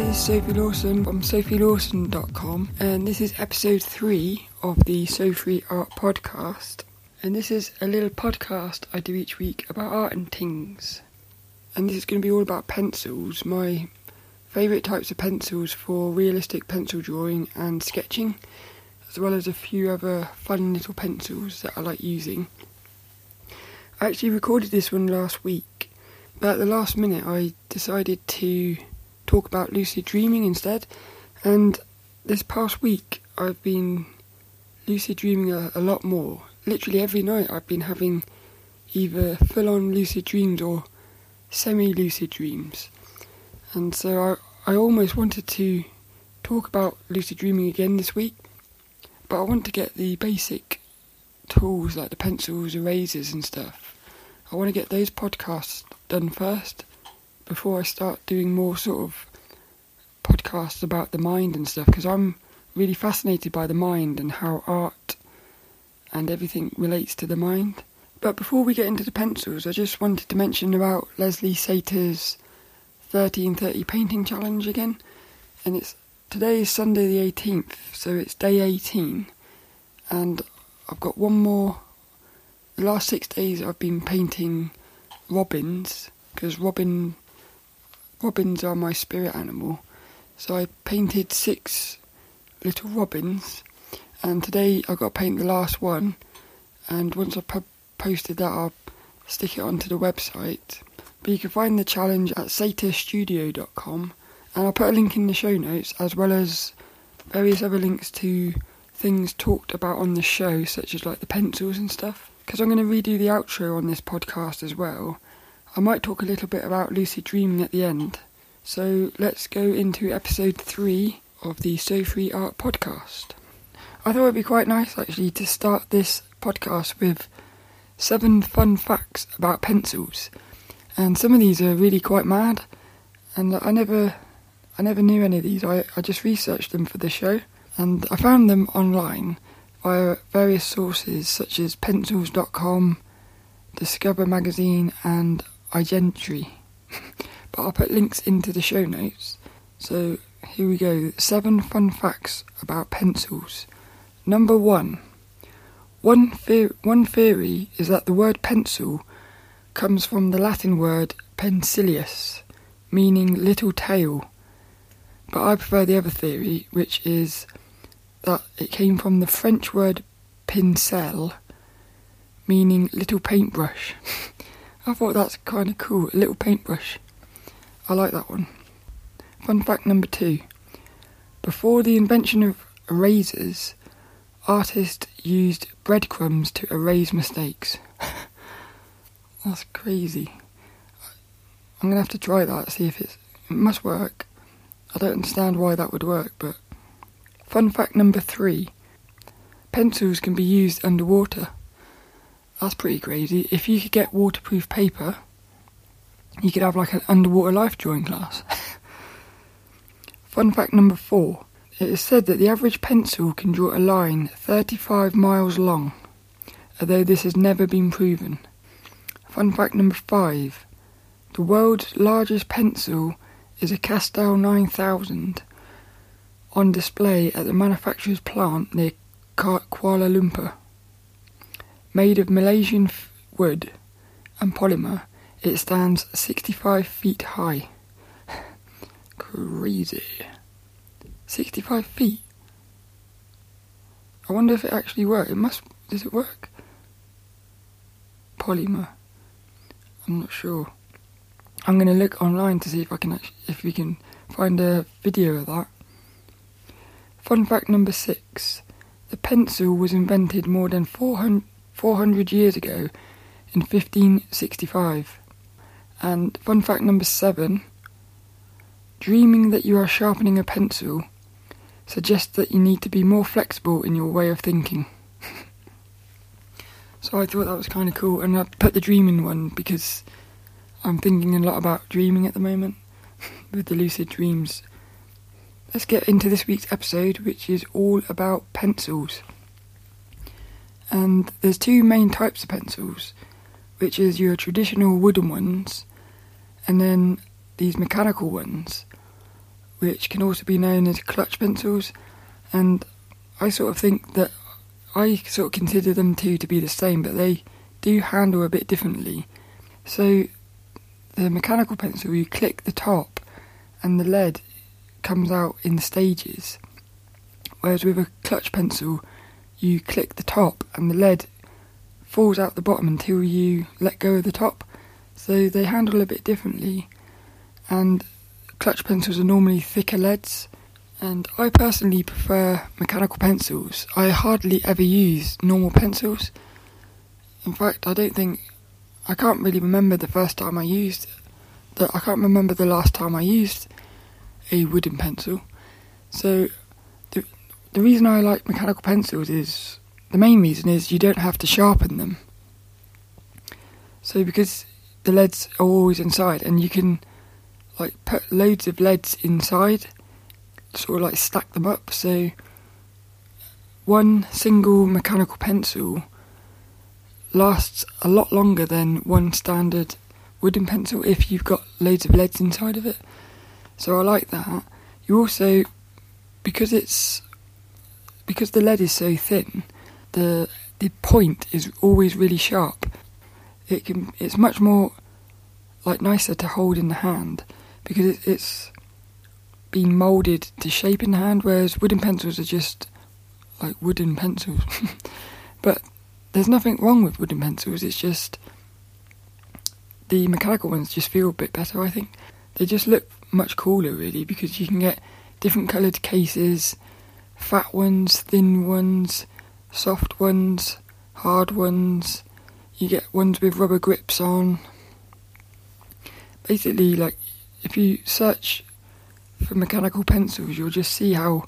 this is Sophie Lawson from sophielawson.com, and this is episode three of the So Free Art podcast. And this is a little podcast I do each week about art and things. And this is going to be all about pencils, my favourite types of pencils for realistic pencil drawing and sketching, as well as a few other fun little pencils that I like using. I actually recorded this one last week, but at the last minute I decided to talk about lucid dreaming instead. And this past week I've been lucid dreaming a, a lot more. Literally every night I've been having either full on lucid dreams or semi lucid dreams. And so I, I almost wanted to talk about lucid dreaming again this week, but I want to get the basic tools like the pencils, erasers, and stuff I want to get those podcasts done first before I start doing more sort of podcasts about the mind and stuff because I'm really fascinated by the mind and how art and everything relates to the mind. But before we get into the pencils, I just wanted to mention about Leslie Saeta's 1330 painting challenge again. And it's today is Sunday the 18th, so it's day 18. And I've got one more the last six days I've been painting robins because robin robins are my spirit animal. So I painted six little robins, and today I got to paint the last one. And once I have posted that, I'll stick it onto the website. But you can find the challenge at saterstudio.com, and I'll put a link in the show notes as well as various other links to things talked about on the show, such as like the pencils and stuff because I'm going to redo the outro on this podcast as well, I might talk a little bit about lucid dreaming at the end. So let's go into episode three of the So Free Art podcast. I thought it'd be quite nice actually to start this podcast with seven fun facts about pencils. And some of these are really quite mad, and I never, I never knew any of these. I, I just researched them for the show, and I found them online via various sources such as pencils.com, Discover Magazine, and iGentry. but I'll put links into the show notes. So here we go seven fun facts about pencils. Number one. One, the- one theory is that the word pencil comes from the Latin word pensilius, meaning little tail. But I prefer the other theory, which is that it came from the French word pincel, meaning little paintbrush. I thought that's kind of cool, a little paintbrush. I like that one. Fun fact number two. Before the invention of erasers, artists used breadcrumbs to erase mistakes. that's crazy. I'm gonna have to try that, see if it's, it must work. I don't understand why that would work, but Fun fact number three pencils can be used underwater. That's pretty crazy. If you could get waterproof paper, you could have like an underwater life drawing class. Fun fact number four it is said that the average pencil can draw a line 35 miles long, although this has never been proven. Fun fact number five the world's largest pencil is a Castell 9000 on display at the manufacturer's plant near Kuala Lumpur. Made of Malaysian wood and polymer, it stands 65 feet high. Crazy. 65 feet. I wonder if it actually works. It must. Does it work? Polymer. I'm not sure. I'm going to look online to see if I can actually, if we can find a video of that. Fun fact number six the pencil was invented more than 400, 400 years ago in 1565. And fun fact number seven dreaming that you are sharpening a pencil suggests that you need to be more flexible in your way of thinking. so I thought that was kind of cool, and I put the dreaming one because I'm thinking a lot about dreaming at the moment with the lucid dreams let's get into this week's episode, which is all about pencils. And there's two main types of pencils, which is your traditional wooden ones, and then these mechanical ones, which can also be known as clutch pencils, and I sort of think that I sort of consider them two to be the same, but they do handle a bit differently. So the mechanical pencil, you click the top, and the lead comes out in stages, whereas with a clutch pencil, you click the top, and the lead falls out the bottom until you let go of the top. So they handle a bit differently, and clutch pencils are normally thicker leads, and I personally prefer mechanical pencils. I hardly ever use normal pencils. In fact, I don't think I can't really remember the first time I used that. I can't remember the last time I used a wooden pencil. So the reason I like mechanical pencils is the main reason is you don't have to sharpen them. So because the leads are always inside and you can like put loads of leads inside, sort of like stack them up. So one single mechanical pencil lasts a lot longer than one standard wooden pencil if you've got loads of leads inside of it. So I like that. You also because it's because the lead is so thin, the the point is always really sharp. It can it's much more like nicer to hold in the hand because it, it's been molded to shape in the hand, whereas wooden pencils are just like wooden pencils. but there's nothing wrong with wooden pencils. It's just the mechanical ones just feel a bit better. I think they just look much cooler, really, because you can get different coloured cases, fat ones, thin ones, soft ones, hard ones. You get ones with rubber grips on. Basically, like if you search for mechanical pencils, you'll just see how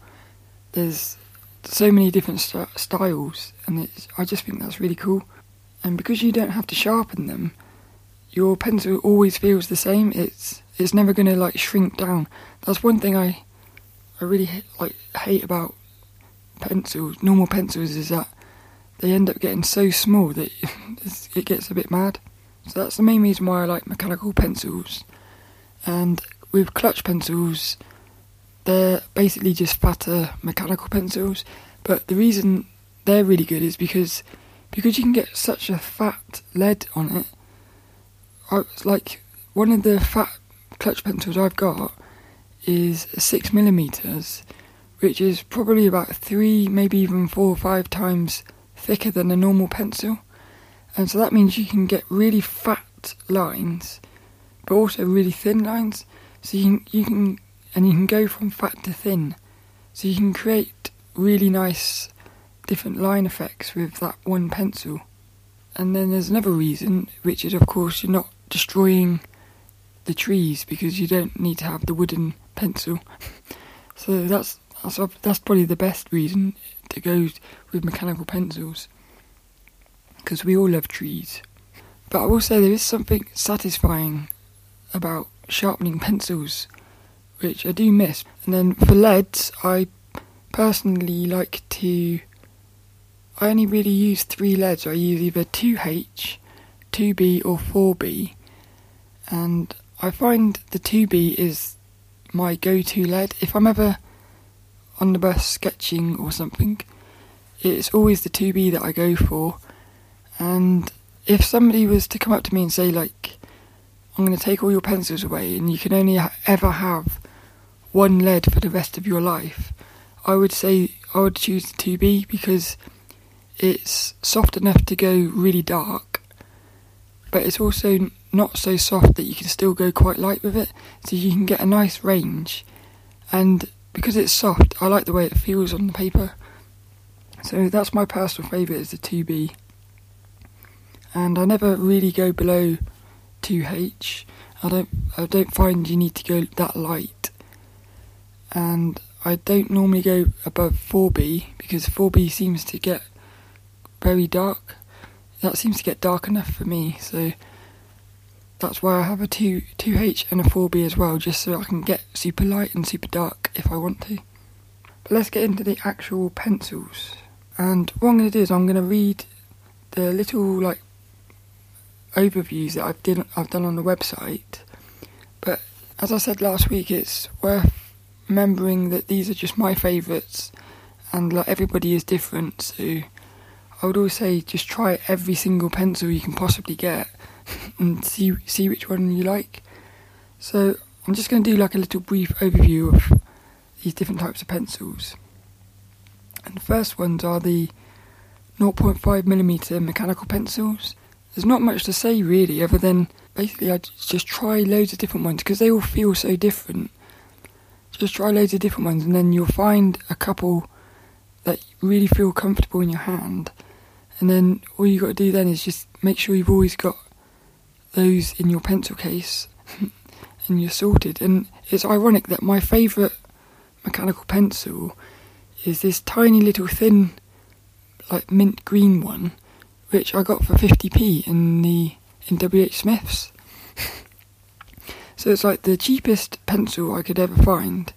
there's so many different st- styles, and I just think that's really cool. And because you don't have to sharpen them, your pencil always feels the same. It's it's never to like shrink down. That's one thing I I really like hate about pencils, normal pencils, is that they end up getting so small that it gets a bit mad. So that's the main reason why I like mechanical pencils. And with clutch pencils, they're basically just fatter mechanical pencils. But the reason they're really good is because because you can get such a fat lead on it. I, like one of the fat clutch pencils I've got is six millimeters, which is probably about three, maybe even four or five times thicker than a normal pencil. And so that means you can get really fat lines, but also really thin lines. So you can, you can and you can go from fat to thin. So you can create really nice different line effects with that one pencil. And then there's another reason, which is of course you're not destroying the trees because you don't need to have the wooden pencil. so that's that's that's probably the best reason to go with mechanical pencils because we all love trees. But I will say there is something satisfying about sharpening pencils, which I do miss. And then for leads, I personally like to. I only really use three leads. I use either 2H, 2B, or 4B. And I find the 2B is my go to lead. If I'm ever on the bus sketching or something, it's always the 2B that I go for. And if somebody was to come up to me and say, like, I'm going to take all your pencils away and you can only ha- ever have one lead for the rest of your life, I would say I would choose the 2B because it's soft enough to go really dark, but it's also not so soft that you can still go quite light with it, so you can get a nice range. And because it's soft, I like the way it feels on the paper. So that's my personal favourite is the 2B. And I never really go below 2H. I don't I don't find you need to go that light. And I don't normally go above 4B because 4B seems to get very dark. That seems to get dark enough for me, so that's why I have a 2 2H and a 4B as well, just so I can get super light and super dark if I want to. But let's get into the actual pencils. And what I'm going to do is I'm going to read the little like overviews that I've did I've done on the website. But as I said last week, it's worth remembering that these are just my favourites and like everybody is different. So I would always say just try every single pencil you can possibly get and see see which one you like. So I'm just going to do like a little brief overview of these different types of pencils. And the first ones are the 0.5 millimeter mechanical pencils. There's not much to say really, other than basically I just try loads of different ones because they all feel so different. Just try loads of different ones, and then you'll find a couple that really feel comfortable in your hand. And then all you got to do then is just make sure you've always got those in your pencil case, and you're sorted. And it's ironic that my favourite mechanical pencil is this tiny little thin, like mint green one, which I got for 50p in the in WH Smith's. so it's like the cheapest pencil I could ever find.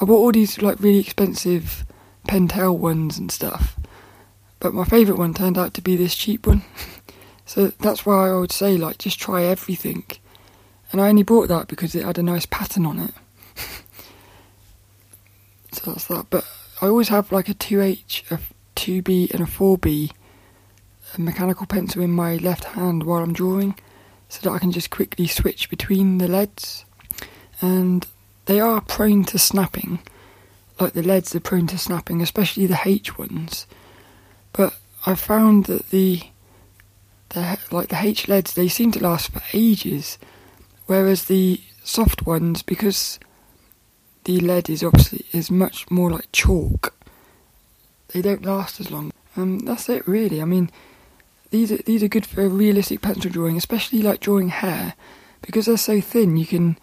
I bought all these like really expensive Pentel ones and stuff, but my favourite one turned out to be this cheap one. so that's why I would say like just try everything. And I only bought that because it had a nice pattern on it. so that's that. But I always have like a 2H, a 2B, and a 4B a mechanical pencil in my left hand while I'm drawing so that I can just quickly switch between the leads. And they are prone to snapping, like the leads are prone to snapping, especially the H ones. But I found that the the like the H leads they seem to last for ages, whereas the soft ones because the lead is obviously is much more like chalk. They don't last as long. Um, that's it really. I mean, these are, these are good for realistic pencil drawing, especially like drawing hair, because they're so thin. You can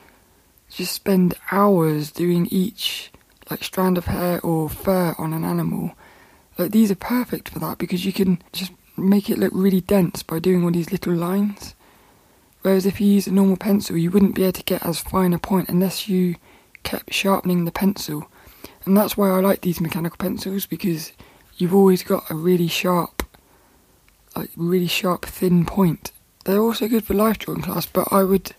just spend hours doing each like strand of hair or fur on an animal. Like these are perfect for that because you can just make it look really dense by doing all these little lines. Whereas if you use a normal pencil, you wouldn't be able to get as fine a point unless you kept sharpening the pencil. And that's why I like these mechanical pencils because you've always got a really sharp like really sharp, thin point. They're also good for life drawing class, but I would.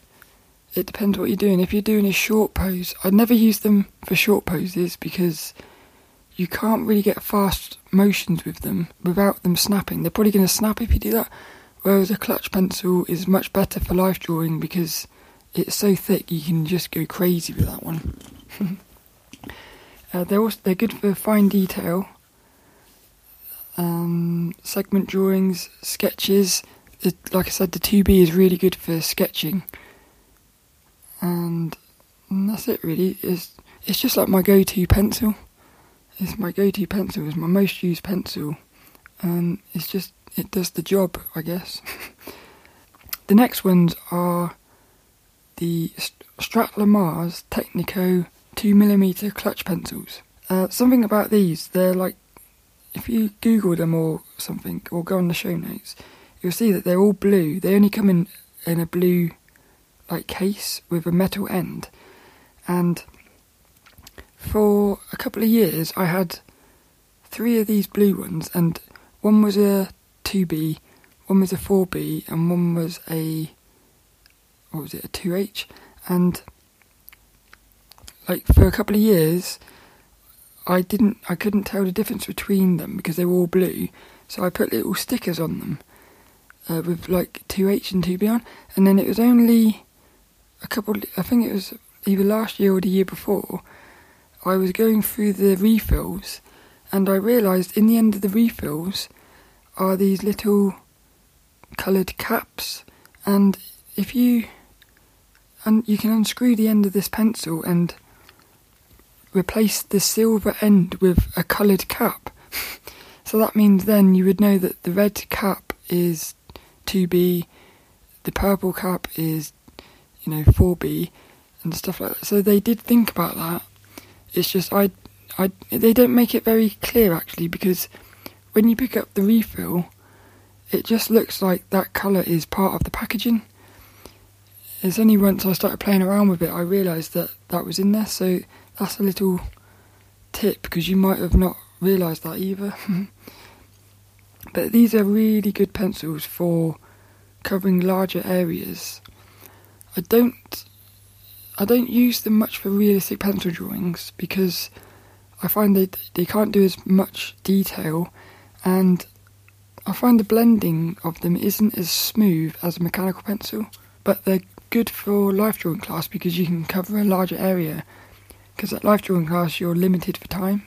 It depends what you're doing. If you're doing a short pose, I'd never use them for short poses because you can't really get fast motions with them without them snapping. They're probably going to snap if you do that. Whereas a clutch pencil is much better for life drawing because it's so thick you can just go crazy with that one. uh, they're also they're good for fine detail um, segment drawings, sketches. It, like I said, the 2B is really good for sketching. And, and that's it really. It's, it's just like my go-to pencil. It's my go-to pencil. It's my most used pencil. And it's just, it does the job, I guess. the next ones are the Staedtler Mars Technico 2mm clutch pencils. Uh, something about these, they're like if you Google them or something, or go on the show notes, you'll see that they're all blue. They only come in in a blue like case with a metal end, and for a couple of years I had three of these blue ones, and one was a 2B, one was a 4B, and one was a what was it a 2H, and like for a couple of years I didn't, I couldn't tell the difference between them because they were all blue. So I put little stickers on them uh, with like 2H and 2B on, and then it was only a couple. I think it was either last year or the year before. I was going through the refills, and I realised in the end of the refills are these little coloured caps, and if you and you can unscrew the end of this pencil and replace the silver end with a coloured cap. so that means then you would know that the red cap is 2B, the purple cap is, you know, 4B, and stuff like that. So they did think about that. It's just I, I, they don't make it very clear actually because when you pick up the refill, it just looks like that colour is part of the packaging. It's only once I started playing around with it I realised that that was in there. So that's a little tip because you might have not realised that either. but these are really good pencils for covering larger areas. I don't I don't use them much for realistic pencil drawings because I find they they can't do as much detail, and I find the blending of them isn't as smooth as a mechanical pencil. But they're good for life drawing class because you can cover a larger area. Because at life drawing class you're limited for time.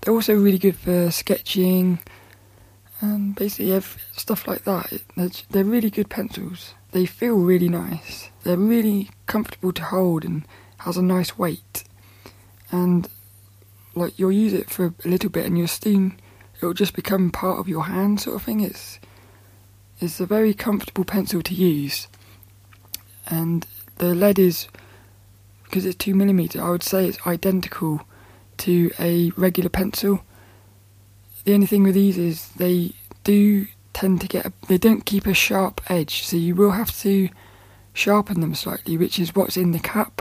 They're also really good for sketching and basically stuff like that. They're, they're really good pencils. They feel really nice. They're really comfortable to hold and has a nice weight. And like you'll use it for a little bit and you'll soon it'll just become part of your hand sort of thing. It's it's a very comfortable pencil to use. And the lead is because it's two millimeter, I would say it's identical to a regular pencil. The only thing with these is they do tend to get a, they don't keep a sharp edge, so you will have to sharpen them slightly, which is what's in the cap.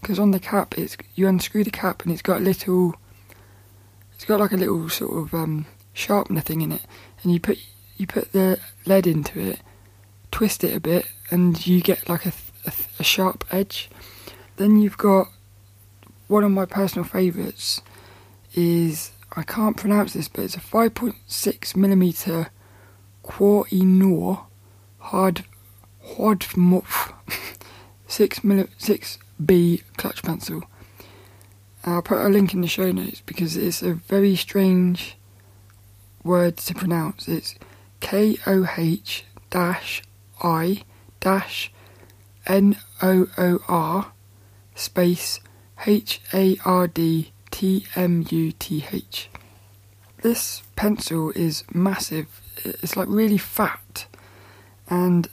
Because on the cap, it's you unscrew the cap and it's got a little, it's got like a little sort of um, sharpener thing in it, and you put you put the lead into it, twist it a bit, and you get like a, a, a sharp edge. Then you've got one of my personal favourites is I can't pronounce this, but it's a 5.6 millimeter Koh-i-Noor hard Hwadmuff 6 6 B clutch pencil. I'll put a link in the show notes because it's a very strange word to pronounce. It's K O H dash I dash N O O R space H A R D T M U T H. This pencil is massive. It's like really fat, and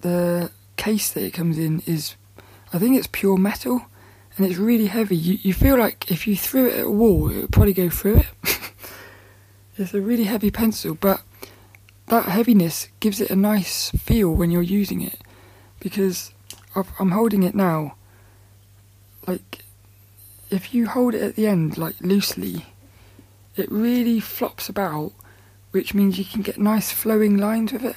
the case that it comes in is, I think it's pure metal, and it's really heavy. You you feel like if you threw it at a wall, it would probably go through it. it's a really heavy pencil, but that heaviness gives it a nice feel when you're using it, because I'm holding it now. Like if you hold it at the end like loosely, it really flops about, which means you can get nice flowing lines with it.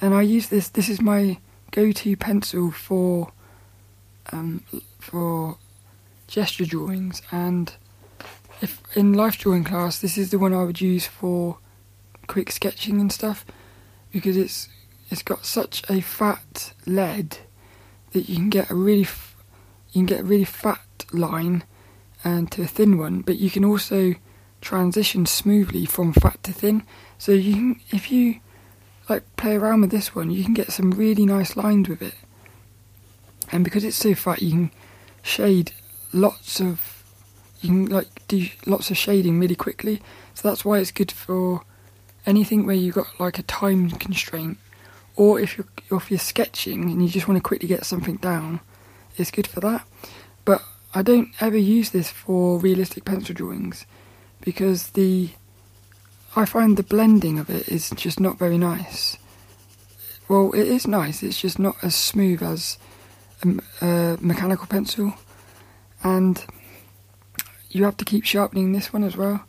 And I use this. This is my go-to pencil for um, for gesture drawings, and if in life drawing class, this is the one I would use for quick sketching and stuff, because it's it's got such a fat lead that you can get a really you can get a really fat line and to a thin one, but you can also transition smoothly from fat to thin. So you can, if you like play around with this one, you can get some really nice lines with it. And because it's so fat, you can shade lots of you can like do lots of shading really quickly. So that's why it's good for anything where you've got like a time constraint, or if you're if you're sketching and you just want to quickly get something down it's good for that. But I don't ever use this for realistic pencil drawings because the I find the blending of it is just not very nice. Well, it is nice. It's just not as smooth as a, a mechanical pencil, and you have to keep sharpening this one as well.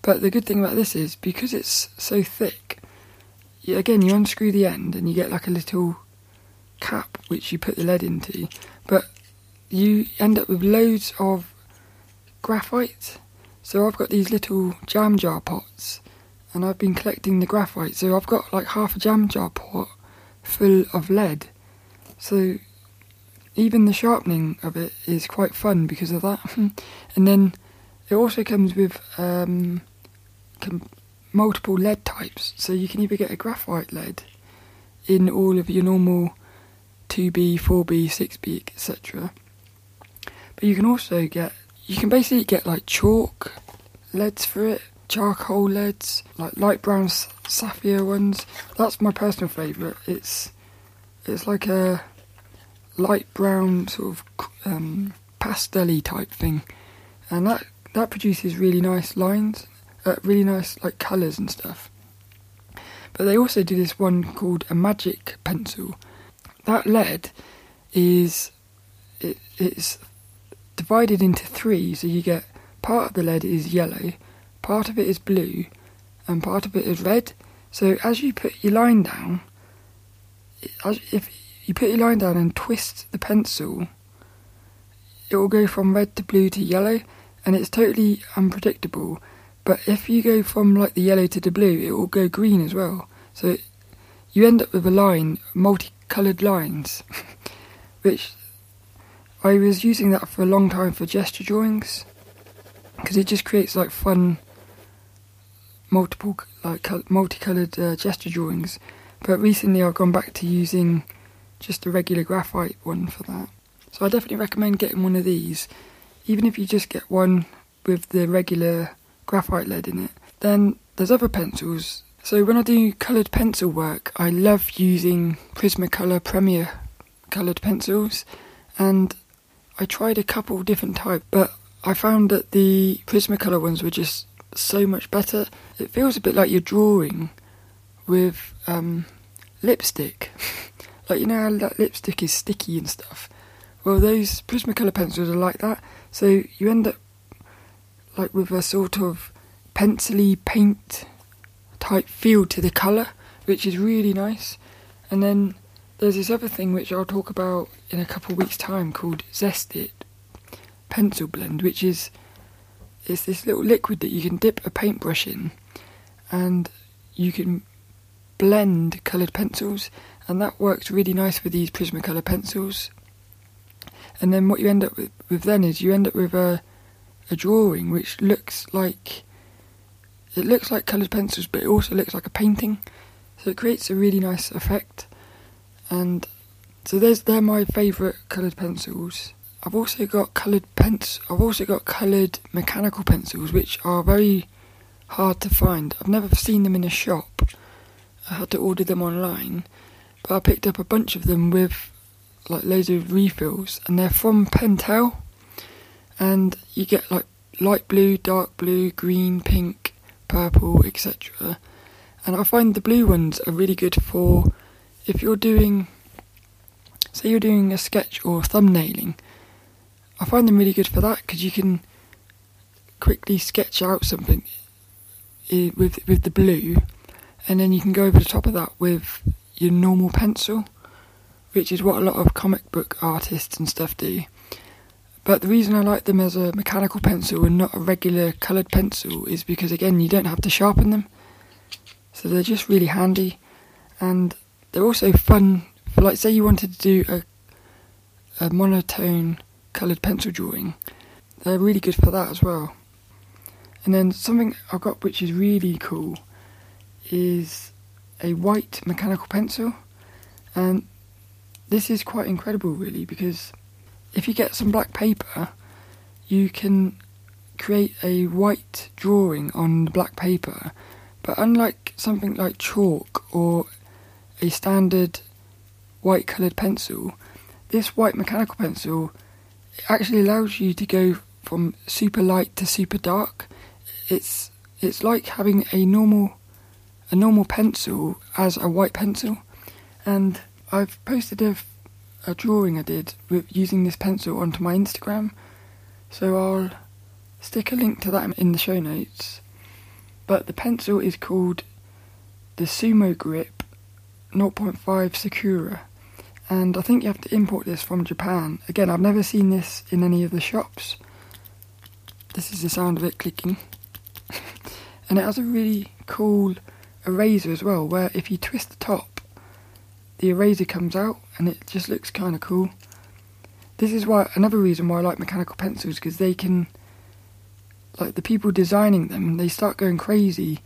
But the good thing about this is because it's so thick, you, again you unscrew the end and you get like a little cap which you put the lead into, but you end up with loads of graphite. So I've got these little jam jar pots, and I've been collecting the graphite. So I've got like half a jam jar pot full of lead. So even the sharpening of it is quite fun because of that. and then it also comes with um, com- multiple lead types, so you can either get a graphite lead in all of your normal 2B, 4B, 6B, etc. But you can also get, you can basically get like chalk leads for it, charcoal leads, like light brown sapphire ones. That's my personal favourite. It's it's like a light brown sort of um, pastel type thing, and that that produces really nice lines, uh, really nice like colours and stuff. But they also do this one called a magic pencil, that lead is it, it's divided into three. So you get part of the lead is yellow, part of it is blue, and part of it is red. So as you put your line down, if you put your line down and twist the pencil, it will go from red to blue to yellow, and it's totally unpredictable. But if you go from like the yellow to the blue, it will go green as well. So you end up with a line, multicoloured lines, which I was using that for a long time for gesture drawings because it just creates like fun multiple like multicolored uh, gesture drawings. But recently I've gone back to using just a regular graphite one for that. So I definitely recommend getting one of these, even if you just get one with the regular graphite lead in it. Then there's other pencils. So when I do coloured pencil work, I love using Prismacolor Premier coloured pencils, and I tried a couple different types, but I found that the Prismacolor ones were just so much better. It feels a bit like you're drawing with um, lipstick. like you know how that lipstick is sticky and stuff. Well, those Prismacolor pencils are like that. So you end up like with a sort of pencily paint type feel to the colour, which is really nice. And then there's this other thing which I'll talk about in a couple of weeks' time called Zest-it pencil blend, which is it's this little liquid that you can dip a paintbrush in, and you can blend coloured pencils, and that works really nice with these Prismacolor pencils. And then what you end up with, with then is you end up with a a drawing which looks like it looks like coloured pencils, but it also looks like a painting. So it creates a really nice effect. And so they're my favourite coloured pencils. I've also got coloured pens. I've also got coloured mechanical pencils, which are very hard to find. I've never seen them in a shop. I had to order them online, but I picked up a bunch of them with like loads of refills, and they're from Pentel, and you get like light blue, dark blue, green, pink, purple, etc. And I find the blue ones are really good for if you're doing, say, you're doing a sketch or thumbnailing I find them really good for that because you can quickly sketch out something eh, with with the blue, and then you can go over the top of that with your normal pencil, which is what a lot of comic book artists and stuff do. But the reason I like them as a mechanical pencil and not a regular coloured pencil is because again you don't have to sharpen them, so they're just really handy, and they're also fun. For like, say you wanted to do a a monotone coloured pencil drawing. They're really good for that as well. And then something I've got which is really cool is a white mechanical pencil. And this is quite incredible really because if you get some black paper, you can create a white drawing on the black paper. But unlike something like chalk or a standard white coloured pencil, this white mechanical pencil actually allows you to go from super light to super dark. It's it's like having a normal a normal pencil as a white pencil, and I've posted a, a drawing I did with using this pencil onto my Instagram, so I'll stick a link to that in the show notes. But the pencil is called the Sumo Grip 0.5 Sakura, and I think you have to import this from Japan. Again, I've never seen this in any of the shops. This is the sound of it clicking. and it has a really cool eraser as well, where if you twist the top, the eraser comes out and it just looks kind of cool. This is why another reason why I like mechanical pencils because they can, like the people designing them, they start going crazy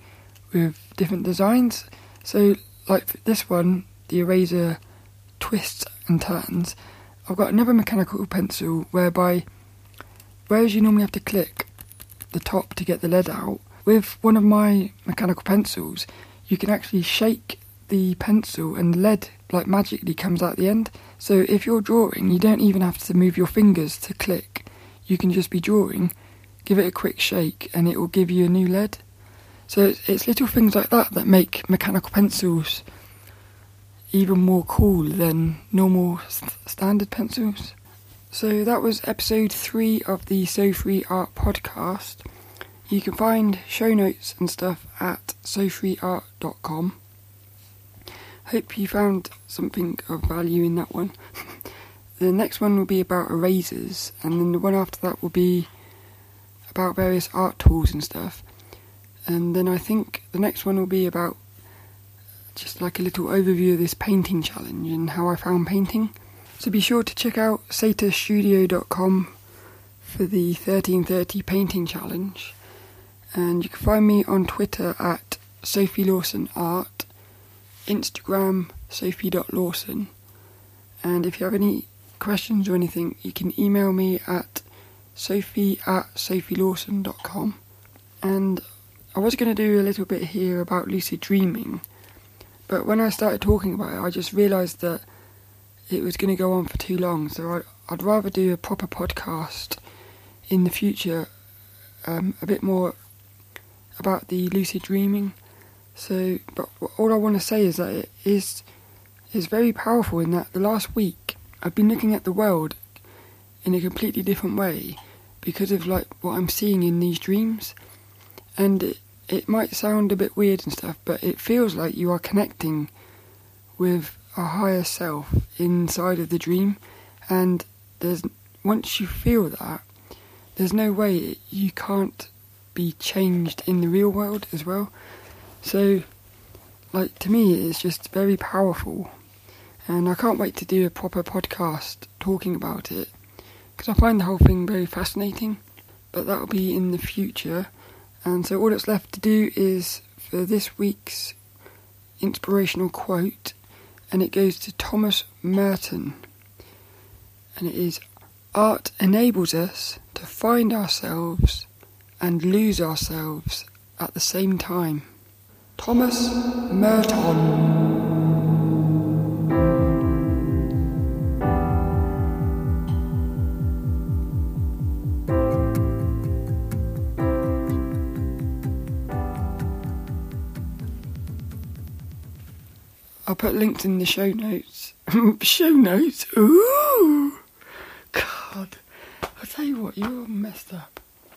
with different designs. So, like this one, the eraser twists and turns, I've got another mechanical pencil whereby, whereas you normally have to click the top to get the lead out, with one of my mechanical pencils, you can actually shake the pencil and lead like magically comes out the end. So if you're drawing, you don't even have to move your fingers to click. You can just be drawing, give it a quick shake, and it will give you a new lead. So it's, it's little things like that that make mechanical pencils even more cool than normal st- standard pencils. So that was episode three of the So Free Art podcast. You can find show notes and stuff at sofreeart.com. hope you found something of value in that one. the next one will be about erasers, and then the one after that will be about various art tools and stuff. And then I think the next one will be about just like a little overview of this painting challenge and how I found painting. So be sure to check out satastudio.com for the 1330 painting challenge. And you can find me on Twitter at Sophie Lawson Art, Instagram sophie.lawson. And if you have any questions or anything, you can email me at sophie at sophielawson.com. And I was going to do a little bit here about lucid dreaming, but when I started talking about it, I just realised that it was going to go on for too long, so I'd, I'd rather do a proper podcast in the future, um, a bit more about the lucid dreaming. So, but all I want to say is that it is is very powerful in that the last week I've been looking at the world in a completely different way because of like what I'm seeing in these dreams, and it, it might sound a bit weird and stuff, but it feels like you are connecting with a higher self inside of the dream, and there's once you feel that, there's no way you can't be changed in the real world as well. So, like to me, it's just very powerful, and I can't wait to do a proper podcast talking about it because I find the whole thing very fascinating. But that'll be in the future, and so all that's left to do is for this week's inspirational quote, and it goes to Thomas Merton, and it is Art enables us to find ourselves and lose ourselves at the same time. Thomas Merton. Put links in the show notes. show notes? Ooh! God. I'll tell you what, you're messed up.